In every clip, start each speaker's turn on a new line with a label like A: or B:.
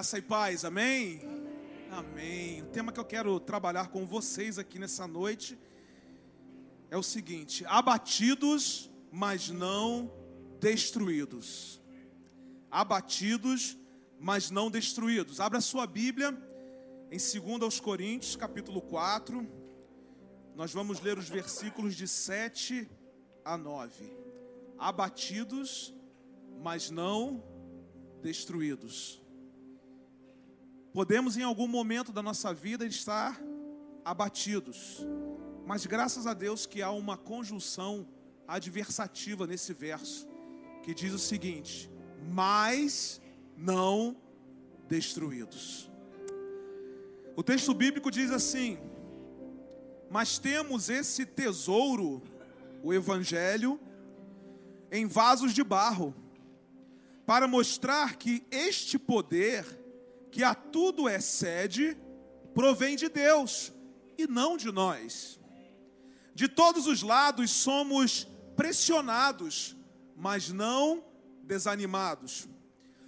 A: Graça e paz, amém? Amém. O tema que eu quero trabalhar com vocês aqui nessa noite é o seguinte: abatidos, mas não destruídos. Abatidos, mas não destruídos. Abra sua Bíblia em 2 aos Coríntios, capítulo 4. Nós vamos ler os versículos de 7 a 9. Abatidos, mas não destruídos. Podemos em algum momento da nossa vida estar abatidos, mas graças a Deus que há uma conjunção adversativa nesse verso, que diz o seguinte: mas não destruídos. O texto bíblico diz assim: Mas temos esse tesouro, o Evangelho, em vasos de barro, para mostrar que este poder que a tudo excede, provém de Deus e não de nós. De todos os lados somos pressionados, mas não desanimados.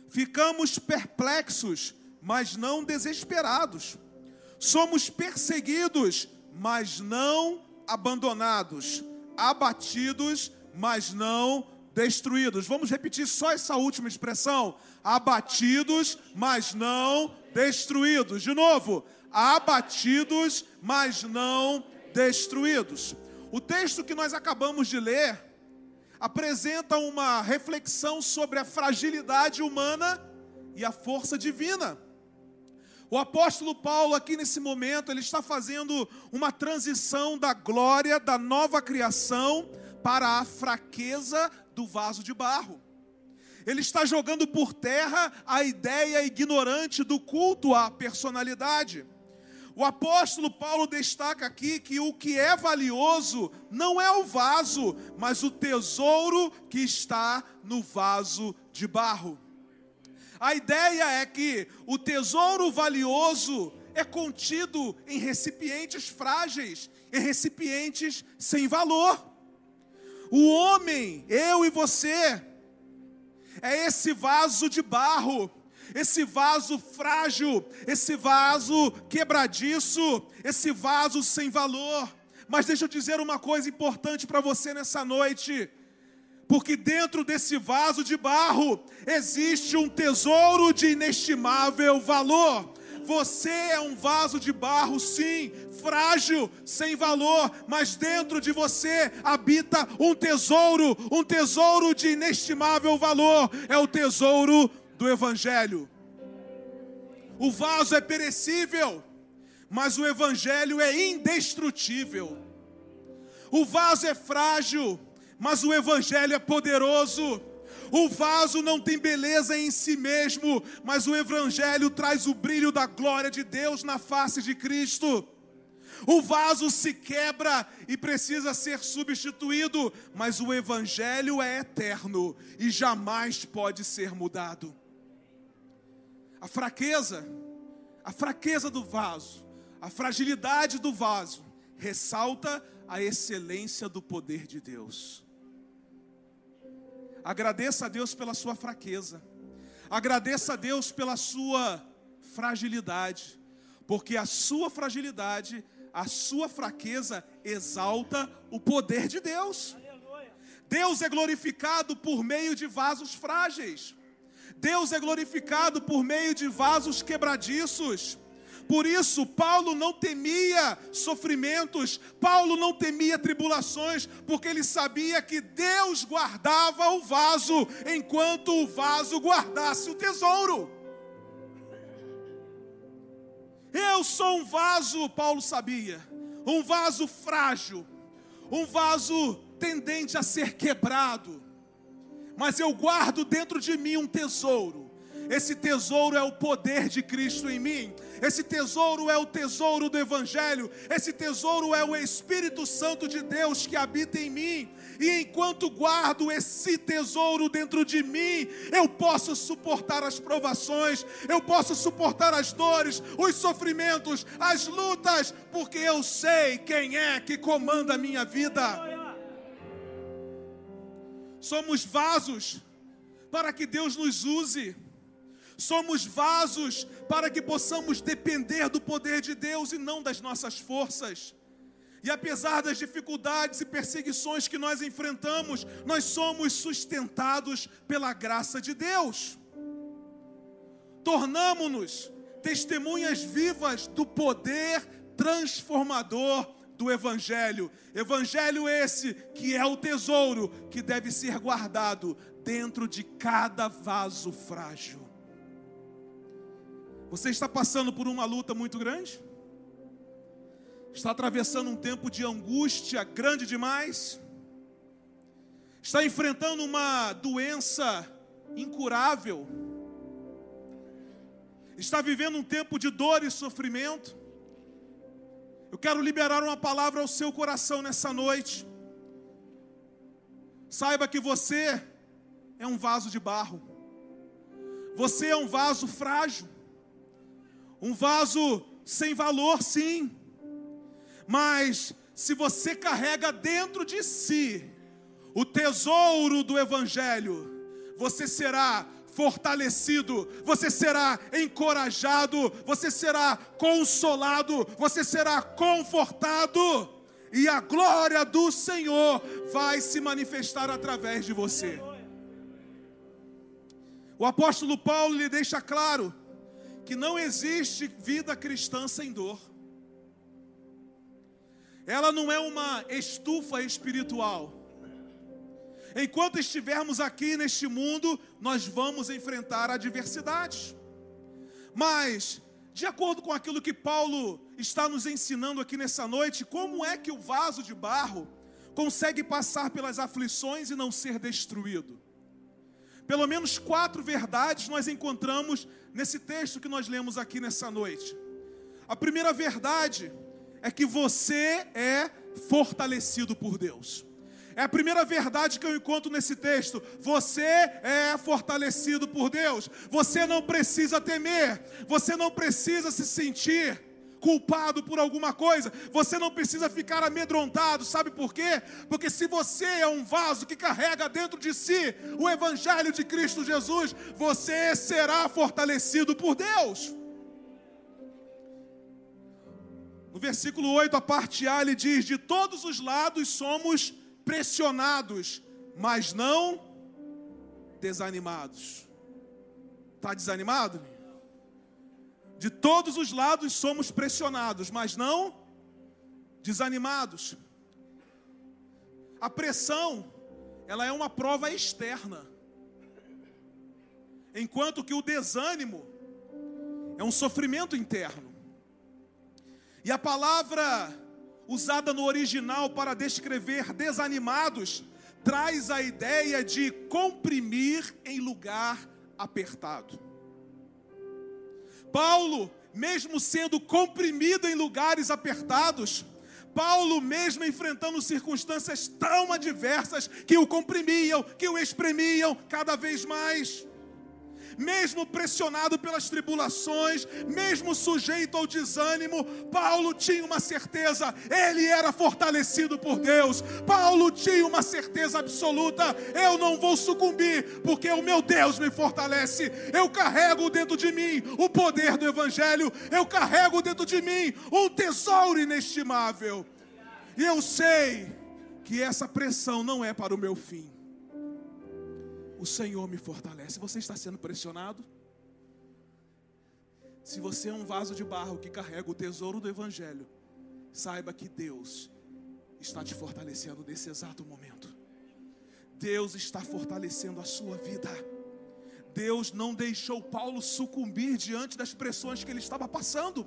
A: Ficamos perplexos, mas não desesperados. Somos perseguidos, mas não abandonados. Abatidos, mas não destruídos. Vamos repetir só essa última expressão: abatidos, mas não destruídos. De novo, abatidos, mas não destruídos. O texto que nós acabamos de ler apresenta uma reflexão sobre a fragilidade humana e a força divina. O apóstolo Paulo, aqui nesse momento, ele está fazendo uma transição da glória da nova criação para a fraqueza do vaso de barro. Ele está jogando por terra a ideia ignorante do culto à personalidade. O apóstolo Paulo destaca aqui que o que é valioso não é o vaso, mas o tesouro que está no vaso de barro. A ideia é que o tesouro valioso é contido em recipientes frágeis, em recipientes sem valor. O homem, eu e você, é esse vaso de barro, esse vaso frágil, esse vaso quebradiço, esse vaso sem valor. Mas deixa eu dizer uma coisa importante para você nessa noite. Porque dentro desse vaso de barro existe um tesouro de inestimável valor. Você é um vaso de barro, sim, frágil, sem valor, mas dentro de você habita um tesouro, um tesouro de inestimável valor. É o tesouro do Evangelho. O vaso é perecível, mas o Evangelho é indestrutível. O vaso é frágil, mas o Evangelho é poderoso. O vaso não tem beleza em si mesmo, mas o Evangelho traz o brilho da glória de Deus na face de Cristo. O vaso se quebra e precisa ser substituído, mas o Evangelho é eterno e jamais pode ser mudado. A fraqueza, a fraqueza do vaso, a fragilidade do vaso, ressalta a excelência do poder de Deus. Agradeça a Deus pela sua fraqueza. Agradeça a Deus pela sua fragilidade, porque a sua fragilidade, a sua fraqueza exalta o poder de Deus. Deus é glorificado por meio de vasos frágeis. Deus é glorificado por meio de vasos quebradiços. Por isso, Paulo não temia sofrimentos, Paulo não temia tribulações, porque ele sabia que Deus guardava o vaso, enquanto o vaso guardasse o tesouro. Eu sou um vaso, Paulo sabia, um vaso frágil, um vaso tendente a ser quebrado, mas eu guardo dentro de mim um tesouro esse tesouro é o poder de Cristo em mim. Esse tesouro é o tesouro do Evangelho. Esse tesouro é o Espírito Santo de Deus que habita em mim. E enquanto guardo esse tesouro dentro de mim, eu posso suportar as provações, eu posso suportar as dores, os sofrimentos, as lutas, porque eu sei quem é que comanda a minha vida. Somos vasos para que Deus nos use. Somos vasos para que possamos depender do poder de Deus e não das nossas forças. E apesar das dificuldades e perseguições que nós enfrentamos, nós somos sustentados pela graça de Deus. Tornamos-nos testemunhas vivas do poder transformador do Evangelho. Evangelho esse que é o tesouro que deve ser guardado dentro de cada vaso frágil. Você está passando por uma luta muito grande? Está atravessando um tempo de angústia grande demais? Está enfrentando uma doença incurável? Está vivendo um tempo de dor e sofrimento? Eu quero liberar uma palavra ao seu coração nessa noite. Saiba que você é um vaso de barro. Você é um vaso frágil. Um vaso sem valor, sim. Mas se você carrega dentro de si o tesouro do Evangelho, você será fortalecido, você será encorajado, você será consolado, você será confortado, e a glória do Senhor vai se manifestar através de você. O apóstolo Paulo lhe deixa claro que não existe vida cristã sem dor. Ela não é uma estufa espiritual. Enquanto estivermos aqui neste mundo, nós vamos enfrentar adversidades. Mas, de acordo com aquilo que Paulo está nos ensinando aqui nessa noite, como é que o vaso de barro consegue passar pelas aflições e não ser destruído? Pelo menos quatro verdades nós encontramos nesse texto que nós lemos aqui nessa noite. A primeira verdade é que você é fortalecido por Deus. É a primeira verdade que eu encontro nesse texto. Você é fortalecido por Deus. Você não precisa temer. Você não precisa se sentir culpado por alguma coisa. Você não precisa ficar amedrontado. Sabe por quê? Porque se você é um vaso que carrega dentro de si o Evangelho de Cristo Jesus, você será fortalecido por Deus. No versículo 8, a parte A, ele diz: De todos os lados somos pressionados, mas não desanimados. Está desanimado? De todos os lados somos pressionados, mas não desanimados. A pressão, ela é uma prova externa. Enquanto que o desânimo é um sofrimento interno. E a palavra usada no original para descrever desanimados, traz a ideia de comprimir em lugar apertado. Paulo, mesmo sendo comprimido em lugares apertados, Paulo, mesmo enfrentando circunstâncias tão adversas que o comprimiam, que o espremiam cada vez mais, mesmo pressionado pelas tribulações, mesmo sujeito ao desânimo, Paulo tinha uma certeza, ele era fortalecido por Deus. Paulo tinha uma certeza absoluta: eu não vou sucumbir, porque o meu Deus me fortalece. Eu carrego dentro de mim o poder do Evangelho, eu carrego dentro de mim um tesouro inestimável. E eu sei que essa pressão não é para o meu fim o Senhor me fortalece. Você está sendo pressionado? Se você é um vaso de barro que carrega o tesouro do Evangelho, saiba que Deus está te fortalecendo nesse exato momento. Deus está fortalecendo a sua vida. Deus não deixou Paulo sucumbir diante das pressões que ele estava passando.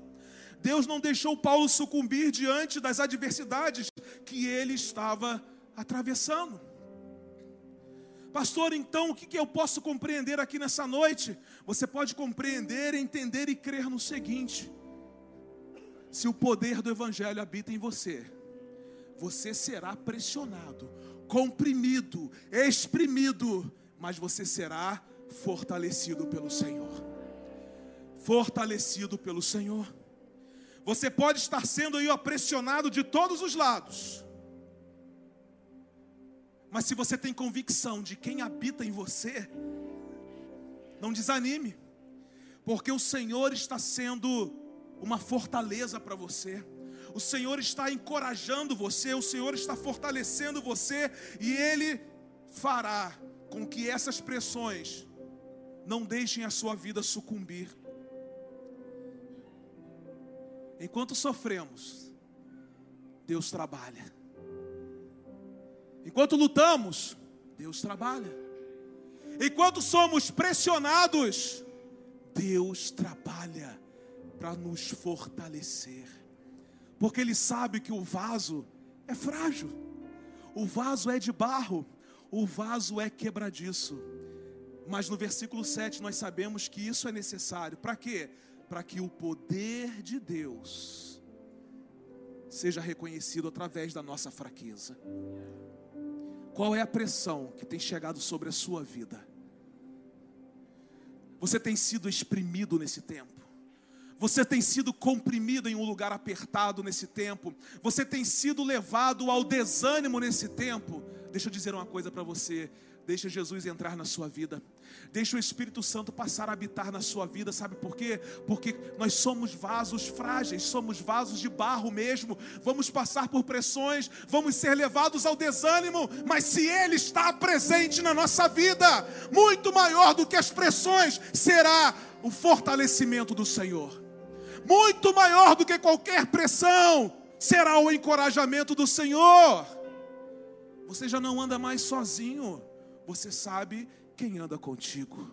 A: Deus não deixou Paulo sucumbir diante das adversidades que ele estava atravessando. Pastor, então o que eu posso compreender aqui nessa noite? Você pode compreender, entender e crer no seguinte: se o poder do Evangelho habita em você, você será pressionado, comprimido, exprimido, mas você será fortalecido pelo Senhor. Fortalecido pelo Senhor. Você pode estar sendo aí pressionado de todos os lados mas se você tem convicção de quem habita em você, não desanime. porque o Senhor está sendo uma fortaleza para você. O Senhor está encorajando você, o Senhor está fortalecendo você e Ele fará com que essas pressões não deixem a sua vida sucumbir. Enquanto sofremos, Deus trabalha. Enquanto lutamos, Deus trabalha. Enquanto somos pressionados, Deus trabalha para nos fortalecer. Porque Ele sabe que o vaso é frágil, o vaso é de barro, o vaso é quebradiço. Mas no versículo 7 nós sabemos que isso é necessário. Para quê? Para que o poder de Deus seja reconhecido através da nossa fraqueza. Qual é a pressão que tem chegado sobre a sua vida? Você tem sido exprimido nesse tempo. Você tem sido comprimido em um lugar apertado nesse tempo. Você tem sido levado ao desânimo nesse tempo. Deixa eu dizer uma coisa para você. Deixa Jesus entrar na sua vida. Deixa o Espírito Santo passar a habitar na sua vida, sabe por quê? Porque nós somos vasos frágeis, somos vasos de barro mesmo. Vamos passar por pressões, vamos ser levados ao desânimo, mas se Ele está presente na nossa vida, muito maior do que as pressões será o fortalecimento do Senhor. Muito maior do que qualquer pressão será o encorajamento do Senhor. Você já não anda mais sozinho você sabe quem anda contigo.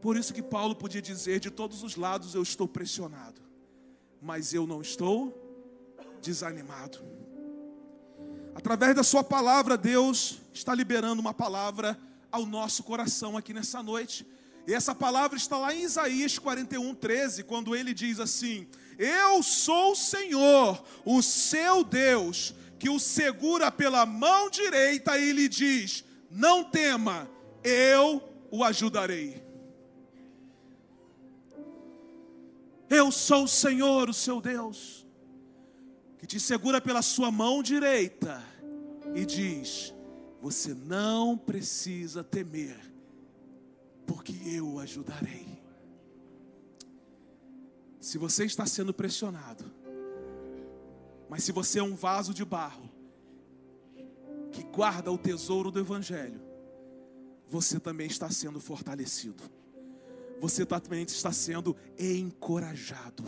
A: Por isso que Paulo podia dizer: de todos os lados eu estou pressionado, mas eu não estou desanimado. Através da Sua palavra, Deus está liberando uma palavra ao nosso coração aqui nessa noite. E essa palavra está lá em Isaías 41, 13, quando ele diz assim: Eu sou o Senhor, o seu Deus, que o segura pela mão direita e lhe diz: não tema, eu o ajudarei. Eu sou o Senhor, o seu Deus, que te segura pela sua mão direita e diz: Você não precisa temer, porque eu o ajudarei. Se você está sendo pressionado, mas se você é um vaso de barro, que guarda o tesouro do Evangelho, você também está sendo fortalecido, você também está sendo encorajado,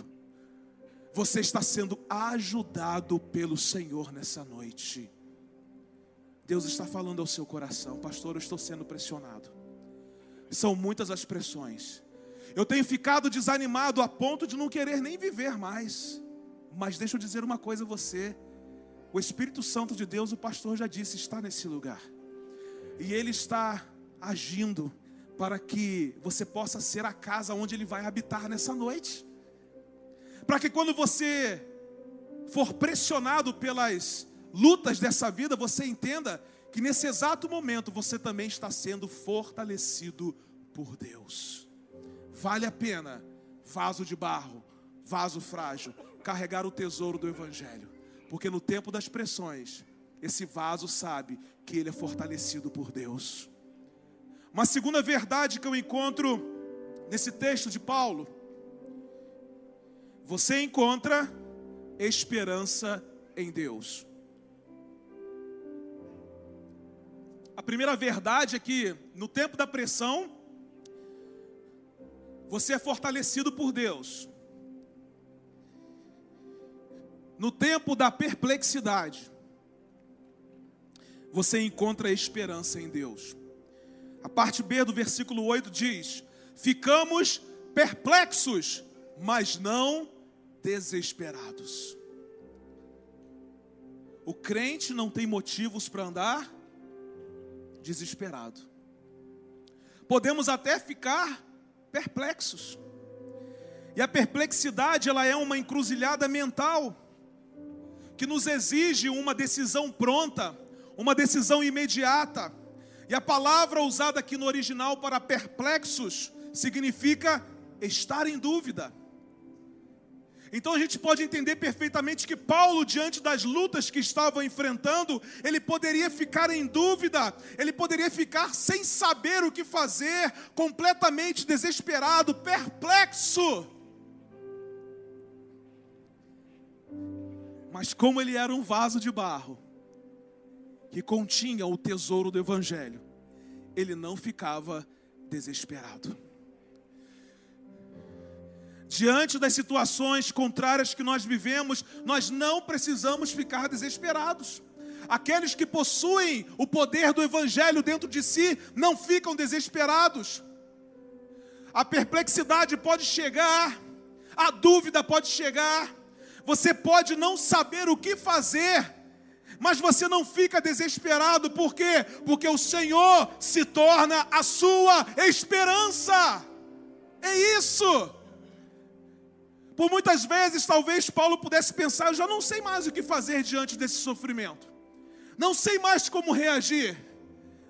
A: você está sendo ajudado pelo Senhor nessa noite. Deus está falando ao seu coração, pastor, eu estou sendo pressionado. São muitas as pressões. Eu tenho ficado desanimado a ponto de não querer nem viver mais. Mas deixa eu dizer uma coisa a você. O Espírito Santo de Deus, o pastor já disse, está nesse lugar. E ele está agindo para que você possa ser a casa onde ele vai habitar nessa noite. Para que quando você for pressionado pelas lutas dessa vida, você entenda que nesse exato momento você também está sendo fortalecido por Deus. Vale a pena, vaso de barro, vaso frágil, carregar o tesouro do Evangelho. Porque no tempo das pressões, esse vaso sabe que ele é fortalecido por Deus. Uma segunda verdade que eu encontro nesse texto de Paulo, você encontra esperança em Deus. A primeira verdade é que no tempo da pressão, você é fortalecido por Deus. No tempo da perplexidade, você encontra esperança em Deus. A parte B do versículo 8 diz: Ficamos perplexos, mas não desesperados. O crente não tem motivos para andar desesperado. Podemos até ficar perplexos. E a perplexidade, ela é uma encruzilhada mental que nos exige uma decisão pronta, uma decisão imediata. E a palavra usada aqui no original para perplexos significa estar em dúvida. Então a gente pode entender perfeitamente que Paulo, diante das lutas que estava enfrentando, ele poderia ficar em dúvida, ele poderia ficar sem saber o que fazer, completamente desesperado, perplexo. Mas como ele era um vaso de barro, que continha o tesouro do Evangelho, ele não ficava desesperado. Diante das situações contrárias que nós vivemos, nós não precisamos ficar desesperados. Aqueles que possuem o poder do Evangelho dentro de si não ficam desesperados. A perplexidade pode chegar, a dúvida pode chegar, você pode não saber o que fazer, mas você não fica desesperado, por quê? Porque o Senhor se torna a sua esperança. É isso. Por muitas vezes, talvez Paulo pudesse pensar: eu já não sei mais o que fazer diante desse sofrimento, não sei mais como reagir,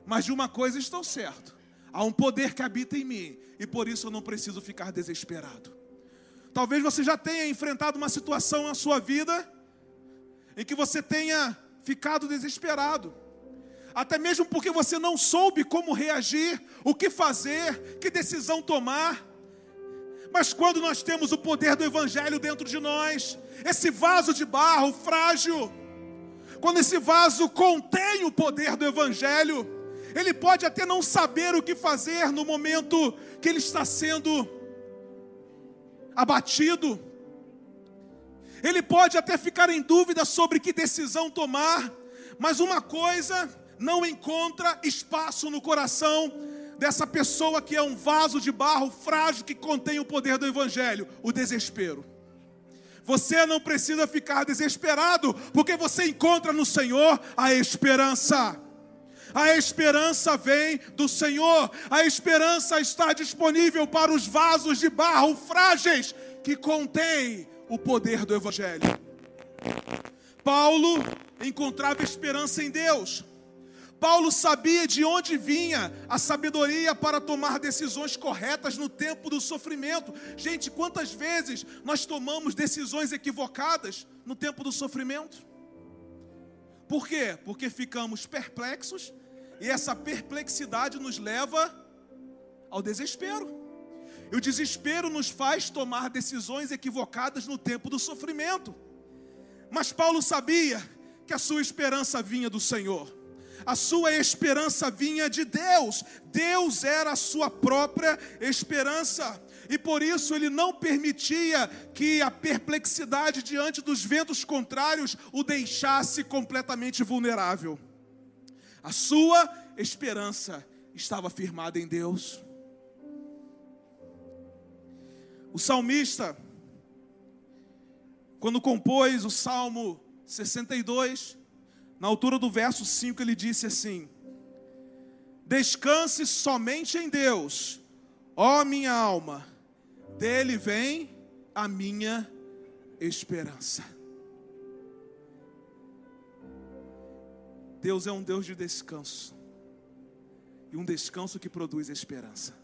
A: mas de uma coisa estou certo: há um poder que habita em mim, e por isso eu não preciso ficar desesperado. Talvez você já tenha enfrentado uma situação na sua vida em que você tenha ficado desesperado, até mesmo porque você não soube como reagir, o que fazer, que decisão tomar. Mas quando nós temos o poder do Evangelho dentro de nós, esse vaso de barro frágil, quando esse vaso contém o poder do Evangelho, ele pode até não saber o que fazer no momento que ele está sendo abatido, ele pode até ficar em dúvida sobre que decisão tomar, mas uma coisa não encontra espaço no coração dessa pessoa que é um vaso de barro frágil que contém o poder do Evangelho: o desespero. Você não precisa ficar desesperado, porque você encontra no Senhor a esperança. A esperança vem do Senhor, a esperança está disponível para os vasos de barro frágeis que contêm o poder do Evangelho. Paulo encontrava esperança em Deus. Paulo sabia de onde vinha a sabedoria para tomar decisões corretas no tempo do sofrimento. Gente, quantas vezes nós tomamos decisões equivocadas no tempo do sofrimento? Por quê? Porque ficamos perplexos e essa perplexidade nos leva ao desespero. E o desespero nos faz tomar decisões equivocadas no tempo do sofrimento. Mas Paulo sabia que a sua esperança vinha do Senhor a sua esperança vinha de Deus, Deus era a sua própria esperança. E por isso ele não permitia que a perplexidade diante dos ventos contrários o deixasse completamente vulnerável. A sua esperança estava firmada em Deus. O salmista, quando compôs o Salmo 62, na altura do verso 5, ele disse assim: Descanse somente em Deus, ó minha alma, dele vem a minha esperança. Deus é um Deus de descanso, e um descanso que produz esperança.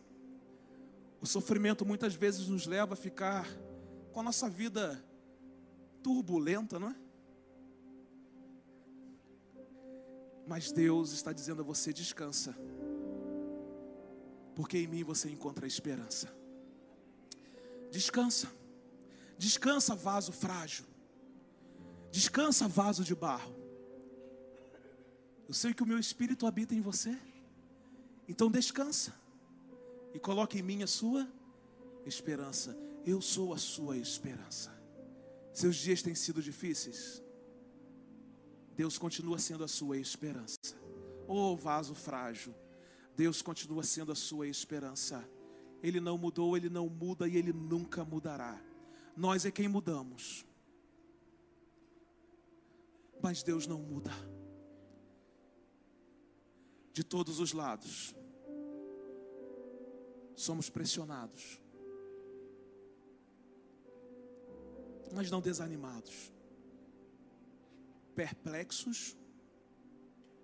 A: O sofrimento muitas vezes nos leva a ficar com a nossa vida turbulenta, não é? Mas Deus está dizendo a você: descansa, porque em mim você encontra esperança. Descansa, descansa, vaso frágil, descansa, vaso de barro. Eu sei que o meu espírito habita em você, então descansa e coloque em mim a sua esperança. Eu sou a sua esperança. Seus dias têm sido difíceis. Deus continua sendo a sua esperança. Oh, vaso frágil, Deus continua sendo a sua esperança. Ele não mudou, ele não muda e ele nunca mudará. Nós é quem mudamos. Mas Deus não muda. De todos os lados, somos pressionados, mas não desanimados. Perplexos,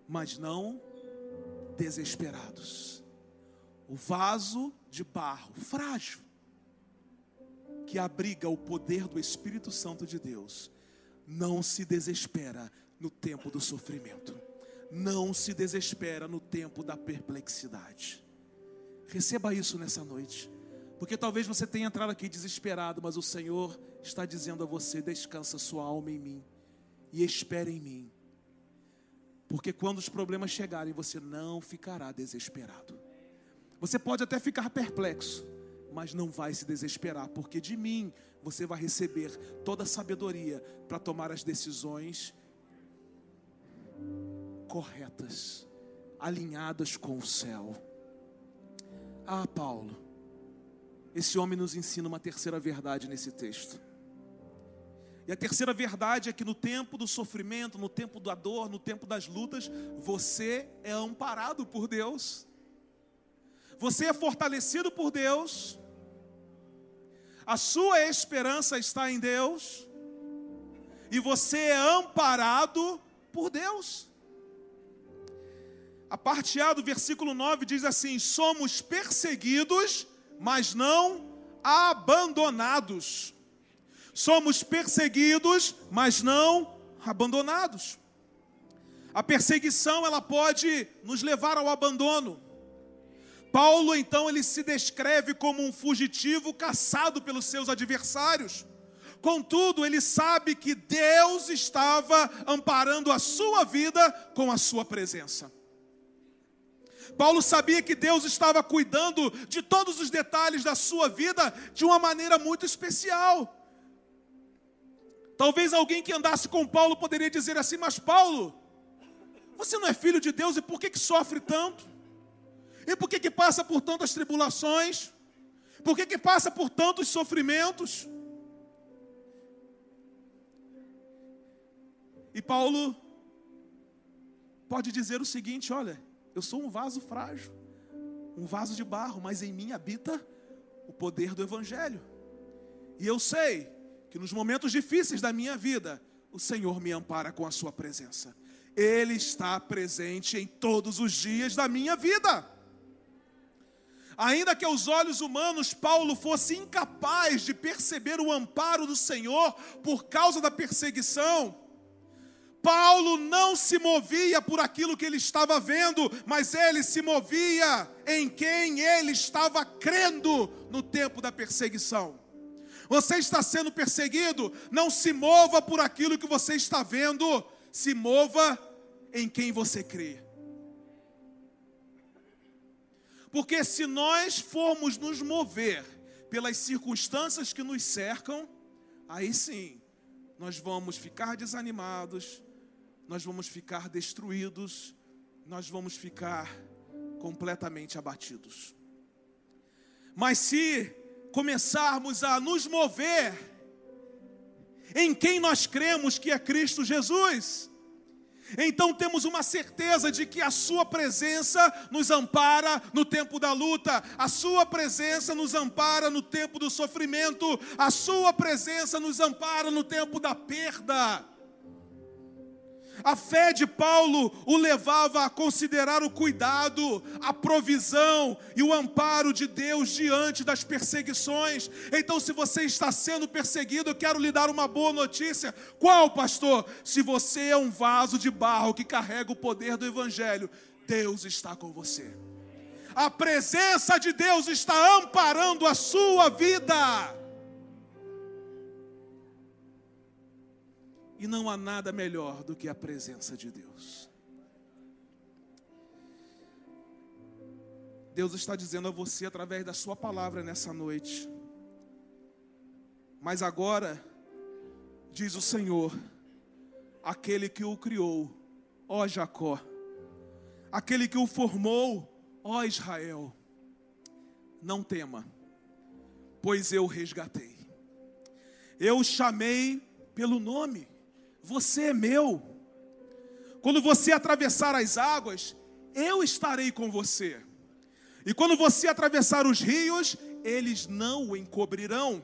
A: mas não desesperados. O vaso de barro frágil, que abriga o poder do Espírito Santo de Deus, não se desespera no tempo do sofrimento, não se desespera no tempo da perplexidade. Receba isso nessa noite, porque talvez você tenha entrado aqui desesperado, mas o Senhor está dizendo a você: descansa sua alma em mim e espere em mim. Porque quando os problemas chegarem, você não ficará desesperado. Você pode até ficar perplexo, mas não vai se desesperar, porque de mim você vai receber toda a sabedoria para tomar as decisões corretas, alinhadas com o céu. Ah, Paulo, esse homem nos ensina uma terceira verdade nesse texto. E a terceira verdade é que no tempo do sofrimento, no tempo da dor, no tempo das lutas, você é amparado por Deus. Você é fortalecido por Deus. A sua esperança está em Deus. E você é amparado por Deus. A parte A do versículo 9 diz assim: Somos perseguidos, mas não abandonados. Somos perseguidos, mas não abandonados. A perseguição ela pode nos levar ao abandono. Paulo então ele se descreve como um fugitivo caçado pelos seus adversários. Contudo, ele sabe que Deus estava amparando a sua vida com a sua presença. Paulo sabia que Deus estava cuidando de todos os detalhes da sua vida de uma maneira muito especial. Talvez alguém que andasse com Paulo poderia dizer assim: Mas Paulo, você não é filho de Deus e por que, que sofre tanto? E por que, que passa por tantas tribulações? Por que, que passa por tantos sofrimentos? E Paulo pode dizer o seguinte: olha, eu sou um vaso frágil, um vaso de barro, mas em mim habita o poder do Evangelho. E eu sei que nos momentos difíceis da minha vida, o Senhor me ampara com a Sua presença. Ele está presente em todos os dias da minha vida. Ainda que aos olhos humanos Paulo fosse incapaz de perceber o amparo do Senhor por causa da perseguição, Paulo não se movia por aquilo que ele estava vendo, mas ele se movia em quem ele estava crendo no tempo da perseguição. Você está sendo perseguido, não se mova por aquilo que você está vendo, se mova em quem você crê. Porque se nós formos nos mover pelas circunstâncias que nos cercam, aí sim, nós vamos ficar desanimados, nós vamos ficar destruídos, nós vamos ficar completamente abatidos. Mas se começarmos a nos mover em quem nós cremos que é Cristo Jesus, então temos uma certeza de que a Sua presença nos ampara no tempo da luta, a Sua presença nos ampara no tempo do sofrimento, a Sua presença nos ampara no tempo da perda. A fé de Paulo o levava a considerar o cuidado, a provisão e o amparo de Deus diante das perseguições. Então, se você está sendo perseguido, eu quero lhe dar uma boa notícia. Qual, pastor? Se você é um vaso de barro que carrega o poder do Evangelho, Deus está com você. A presença de Deus está amparando a sua vida. E não há nada melhor do que a presença de Deus. Deus está dizendo a você através da Sua palavra nessa noite. Mas agora, diz o Senhor, aquele que o criou, ó Jacó, aquele que o formou, ó Israel, não tema, pois eu resgatei. Eu chamei pelo nome você é meu. Quando você atravessar as águas, eu estarei com você. E quando você atravessar os rios, eles não o encobrirão.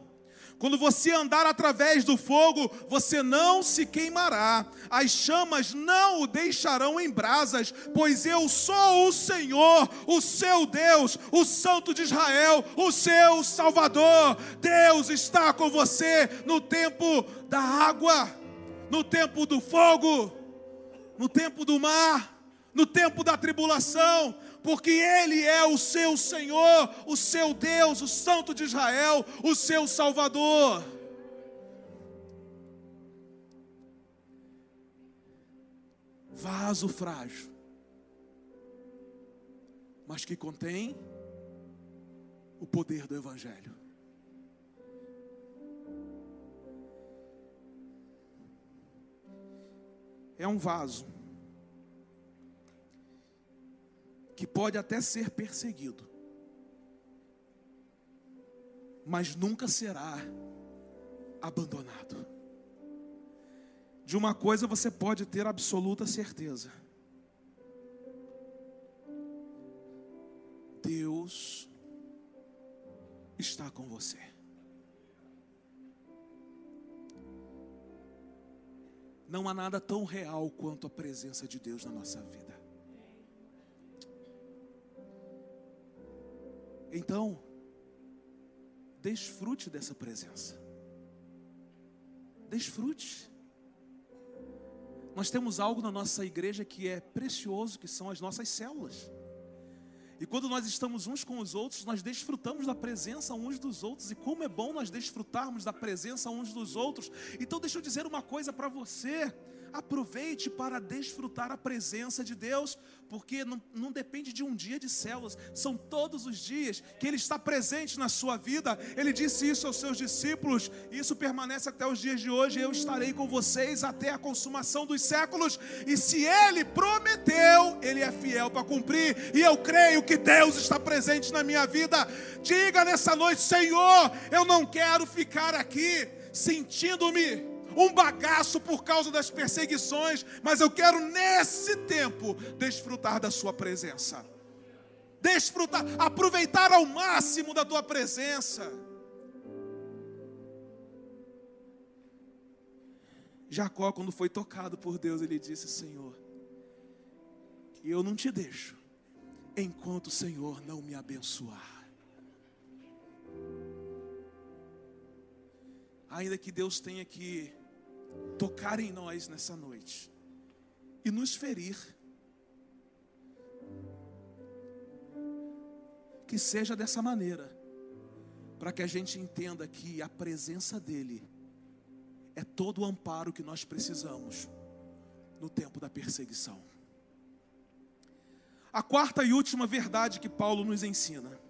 A: Quando você andar através do fogo, você não se queimará, as chamas não o deixarão em brasas, pois eu sou o Senhor, o seu Deus, o Santo de Israel, o seu Salvador. Deus está com você no tempo da água, no tempo do fogo, no tempo do mar, no tempo da tribulação, porque Ele é o seu Senhor, o seu Deus, o Santo de Israel, o seu Salvador. Vaso frágil, mas que contém o poder do Evangelho. É um vaso que pode até ser perseguido, mas nunca será abandonado. De uma coisa você pode ter absoluta certeza: Deus está com você. Não há nada tão real quanto a presença de Deus na nossa vida. Então, desfrute dessa presença. Desfrute. Nós temos algo na nossa igreja que é precioso, que são as nossas células. E quando nós estamos uns com os outros, nós desfrutamos da presença uns dos outros. E como é bom nós desfrutarmos da presença uns dos outros. Então, deixa eu dizer uma coisa para você. Aproveite para desfrutar a presença de Deus, porque não, não, depende de um dia de células, são todos os dias que Ele está presente na sua vida. Ele disse isso aos seus discípulos, e isso permanece até os dias de hoje. Eu estarei com vocês até a consumação dos séculos, e se Ele prometeu, Ele é fiel para cumprir, e eu creio que Deus está presente na minha vida. Diga nessa noite, Senhor, eu não quero ficar aqui sentindo-me um bagaço por causa das perseguições, mas eu quero nesse tempo desfrutar da Sua presença, desfrutar, aproveitar ao máximo da Tua presença. Jacó, quando foi tocado por Deus, ele disse: Senhor, eu não te deixo enquanto o Senhor não me abençoar. Ainda que Deus tenha que tocar em nós nessa noite e nos ferir. Que seja dessa maneira, para que a gente entenda que a presença dEle é todo o amparo que nós precisamos no tempo da perseguição. A quarta e última verdade que Paulo nos ensina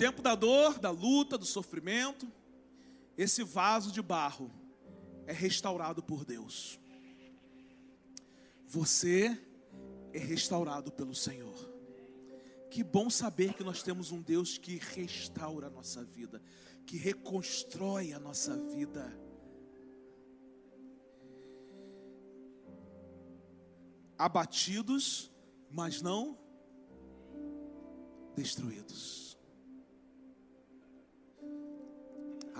A: tempo da dor, da luta, do sofrimento, esse vaso de barro é restaurado por Deus. Você é restaurado pelo Senhor. Que bom saber que nós temos um Deus que restaura a nossa vida, que reconstrói a nossa vida. Abatidos, mas não destruídos.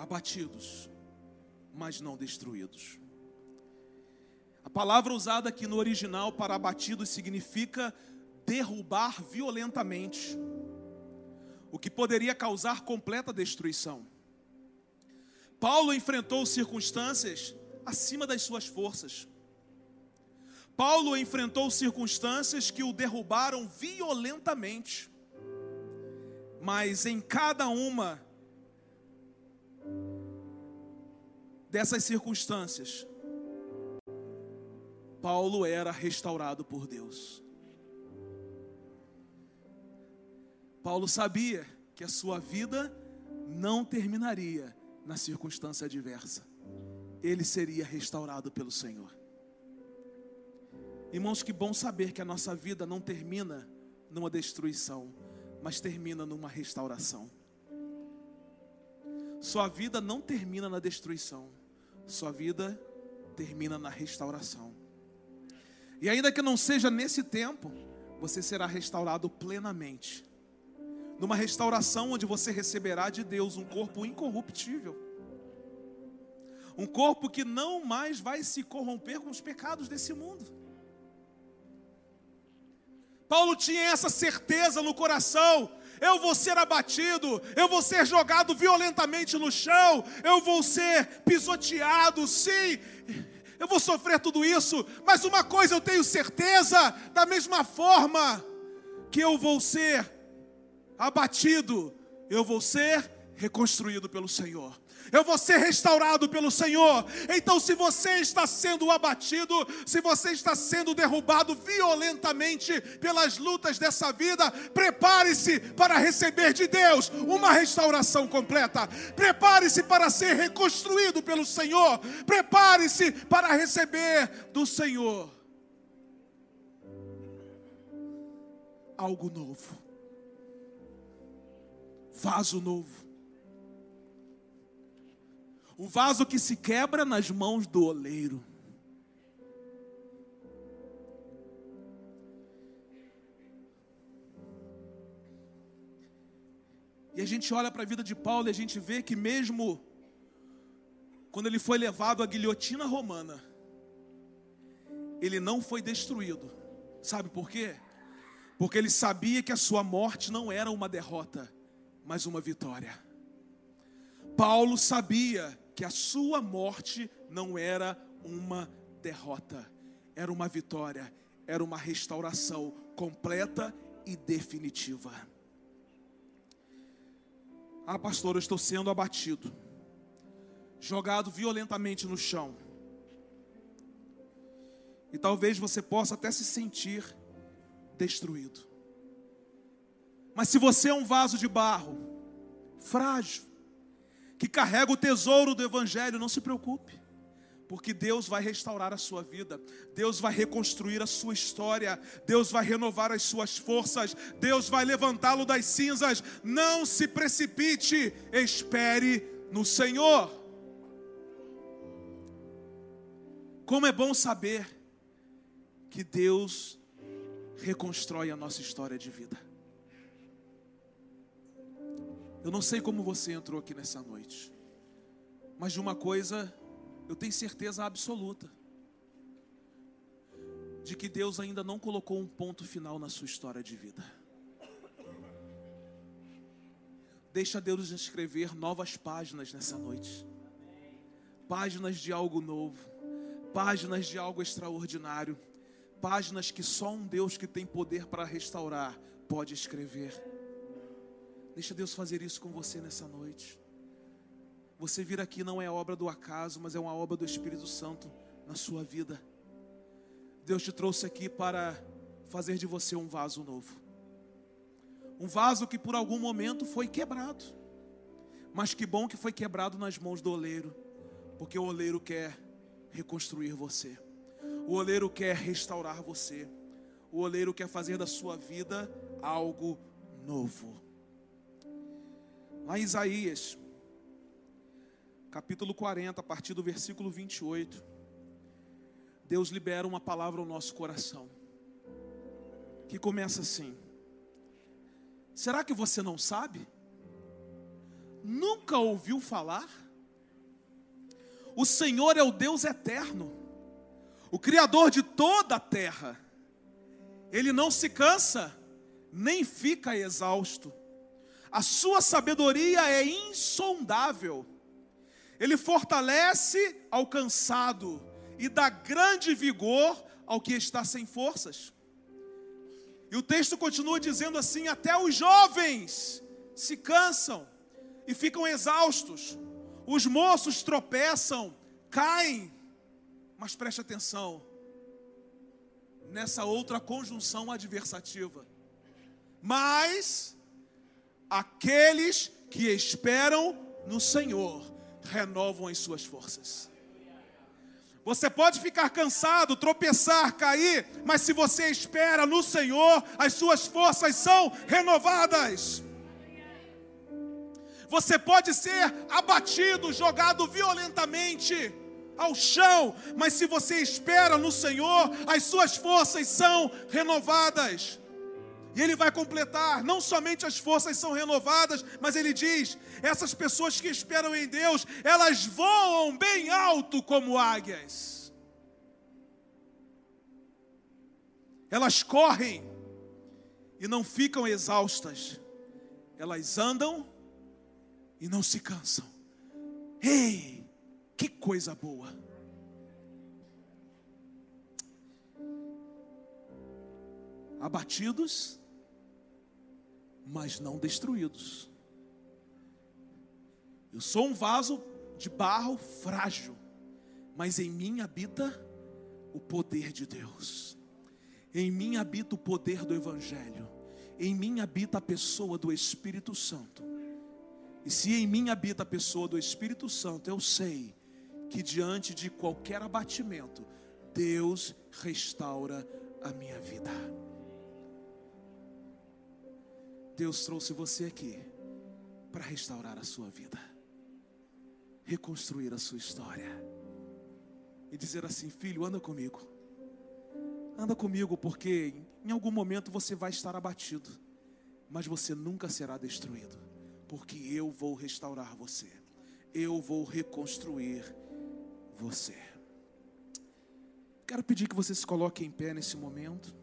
A: Abatidos, mas não destruídos. A palavra usada aqui no original para abatidos significa derrubar violentamente, o que poderia causar completa destruição. Paulo enfrentou circunstâncias acima das suas forças. Paulo enfrentou circunstâncias que o derrubaram violentamente, mas em cada uma dessas circunstâncias, Paulo era restaurado por Deus. Paulo sabia que a sua vida não terminaria na circunstância adversa, ele seria restaurado pelo Senhor. Irmãos, que bom saber que a nossa vida não termina numa destruição, mas termina numa restauração. Sua vida não termina na destruição, sua vida termina na restauração. E ainda que não seja nesse tempo, você será restaurado plenamente. Numa restauração onde você receberá de Deus um corpo incorruptível. Um corpo que não mais vai se corromper com os pecados desse mundo. Paulo tinha essa certeza no coração eu vou ser abatido, eu vou ser jogado violentamente no chão, eu vou ser pisoteado, sim, eu vou sofrer tudo isso, mas uma coisa eu tenho certeza, da mesma forma que eu vou ser abatido, eu vou ser reconstruído pelo Senhor eu vou ser restaurado pelo Senhor. Então, se você está sendo abatido, se você está sendo derrubado violentamente pelas lutas dessa vida, prepare-se para receber de Deus uma restauração completa. Prepare-se para ser reconstruído pelo Senhor. Prepare-se para receber do Senhor algo novo. Vaso novo um vaso que se quebra nas mãos do oleiro. E a gente olha para a vida de Paulo e a gente vê que mesmo quando ele foi levado à guilhotina romana, ele não foi destruído. Sabe por quê? Porque ele sabia que a sua morte não era uma derrota, mas uma vitória. Paulo sabia que a sua morte não era uma derrota, era uma vitória, era uma restauração completa e definitiva. Ah, pastor, eu estou sendo abatido, jogado violentamente no chão. E talvez você possa até se sentir destruído. Mas se você é um vaso de barro, frágil, que carrega o tesouro do Evangelho, não se preocupe, porque Deus vai restaurar a sua vida, Deus vai reconstruir a sua história, Deus vai renovar as suas forças, Deus vai levantá-lo das cinzas. Não se precipite, espere no Senhor. Como é bom saber que Deus reconstrói a nossa história de vida. Eu não sei como você entrou aqui nessa noite, mas de uma coisa eu tenho certeza absoluta: de que Deus ainda não colocou um ponto final na sua história de vida. Deixa Deus escrever novas páginas nessa noite páginas de algo novo, páginas de algo extraordinário, páginas que só um Deus que tem poder para restaurar pode escrever. Deixa Deus fazer isso com você nessa noite. Você vir aqui não é obra do acaso, mas é uma obra do Espírito Santo na sua vida. Deus te trouxe aqui para fazer de você um vaso novo. Um vaso que por algum momento foi quebrado. Mas que bom que foi quebrado nas mãos do oleiro, porque o oleiro quer reconstruir você. O oleiro quer restaurar você. O oleiro quer fazer da sua vida algo novo. Lá em Isaías, capítulo 40, a partir do versículo 28, Deus libera uma palavra ao nosso coração, que começa assim: Será que você não sabe? Nunca ouviu falar? O Senhor é o Deus eterno, o Criador de toda a terra. Ele não se cansa, nem fica exausto a sua sabedoria é insondável. Ele fortalece ao cansado e dá grande vigor ao que está sem forças. E o texto continua dizendo assim: até os jovens se cansam e ficam exaustos, os moços tropeçam, caem. Mas preste atenção nessa outra conjunção adversativa. Mas Aqueles que esperam no Senhor renovam as suas forças. Você pode ficar cansado, tropeçar, cair, mas se você espera no Senhor, as suas forças são renovadas. Você pode ser abatido, jogado violentamente ao chão, mas se você espera no Senhor, as suas forças são renovadas. E ele vai completar, não somente as forças são renovadas, mas ele diz: essas pessoas que esperam em Deus, elas voam bem alto como águias. Elas correm e não ficam exaustas, elas andam e não se cansam. Ei, que coisa boa! Abatidos, mas não destruídos. Eu sou um vaso de barro frágil, mas em mim habita o poder de Deus. Em mim habita o poder do Evangelho. Em mim habita a pessoa do Espírito Santo. E se em mim habita a pessoa do Espírito Santo, eu sei que diante de qualquer abatimento, Deus restaura a minha vida. Deus trouxe você aqui para restaurar a sua vida, reconstruir a sua história e dizer assim: filho, anda comigo, anda comigo, porque em algum momento você vai estar abatido, mas você nunca será destruído, porque eu vou restaurar você, eu vou reconstruir você. Quero pedir que você se coloque em pé nesse momento.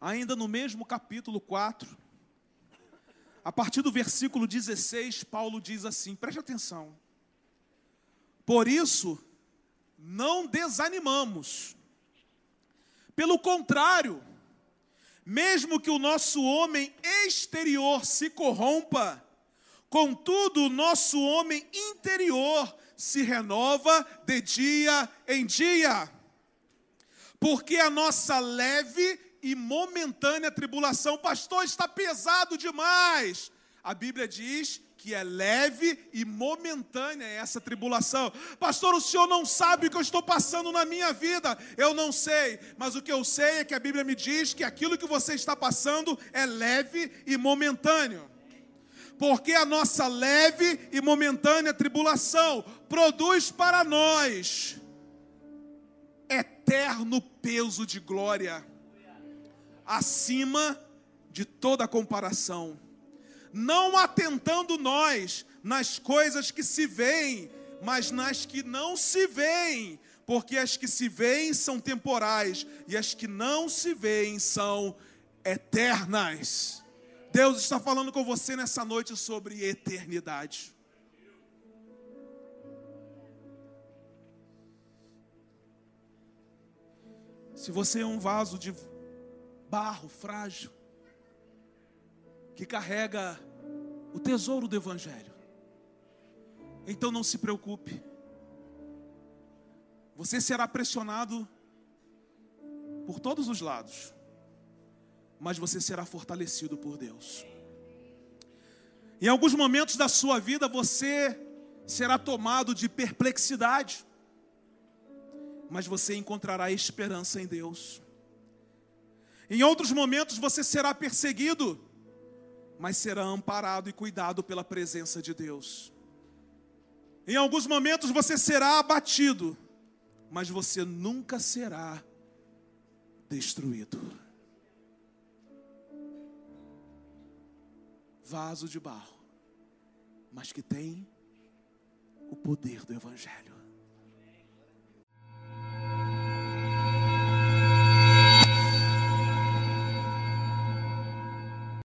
A: Ainda no mesmo capítulo 4, a partir do versículo 16, Paulo diz assim: preste atenção. Por isso, não desanimamos. Pelo contrário, mesmo que o nosso homem exterior se corrompa, contudo, o nosso homem interior se renova de dia em dia. Porque a nossa leve e momentânea tribulação. Pastor, está pesado demais. A Bíblia diz que é leve e momentânea essa tribulação. Pastor, o senhor não sabe o que eu estou passando na minha vida. Eu não sei, mas o que eu sei é que a Bíblia me diz que aquilo que você está passando é leve e momentâneo. Porque a nossa leve e momentânea tribulação produz para nós eterno peso de glória acima de toda comparação, não atentando nós nas coisas que se veem, mas nas que não se veem, porque as que se veem são temporais e as que não se veem são eternas. Deus está falando com você nessa noite sobre eternidade. Se você é um vaso de barro frágil, que carrega o tesouro do Evangelho. Então não se preocupe, você será pressionado por todos os lados, mas você será fortalecido por Deus. Em alguns momentos da sua vida você será tomado de perplexidade, mas você encontrará esperança em Deus. Em outros momentos você será perseguido, mas será amparado e cuidado pela presença de Deus. Em alguns momentos você será abatido, mas você nunca será destruído. Vaso de barro, mas que tem o poder do Evangelho.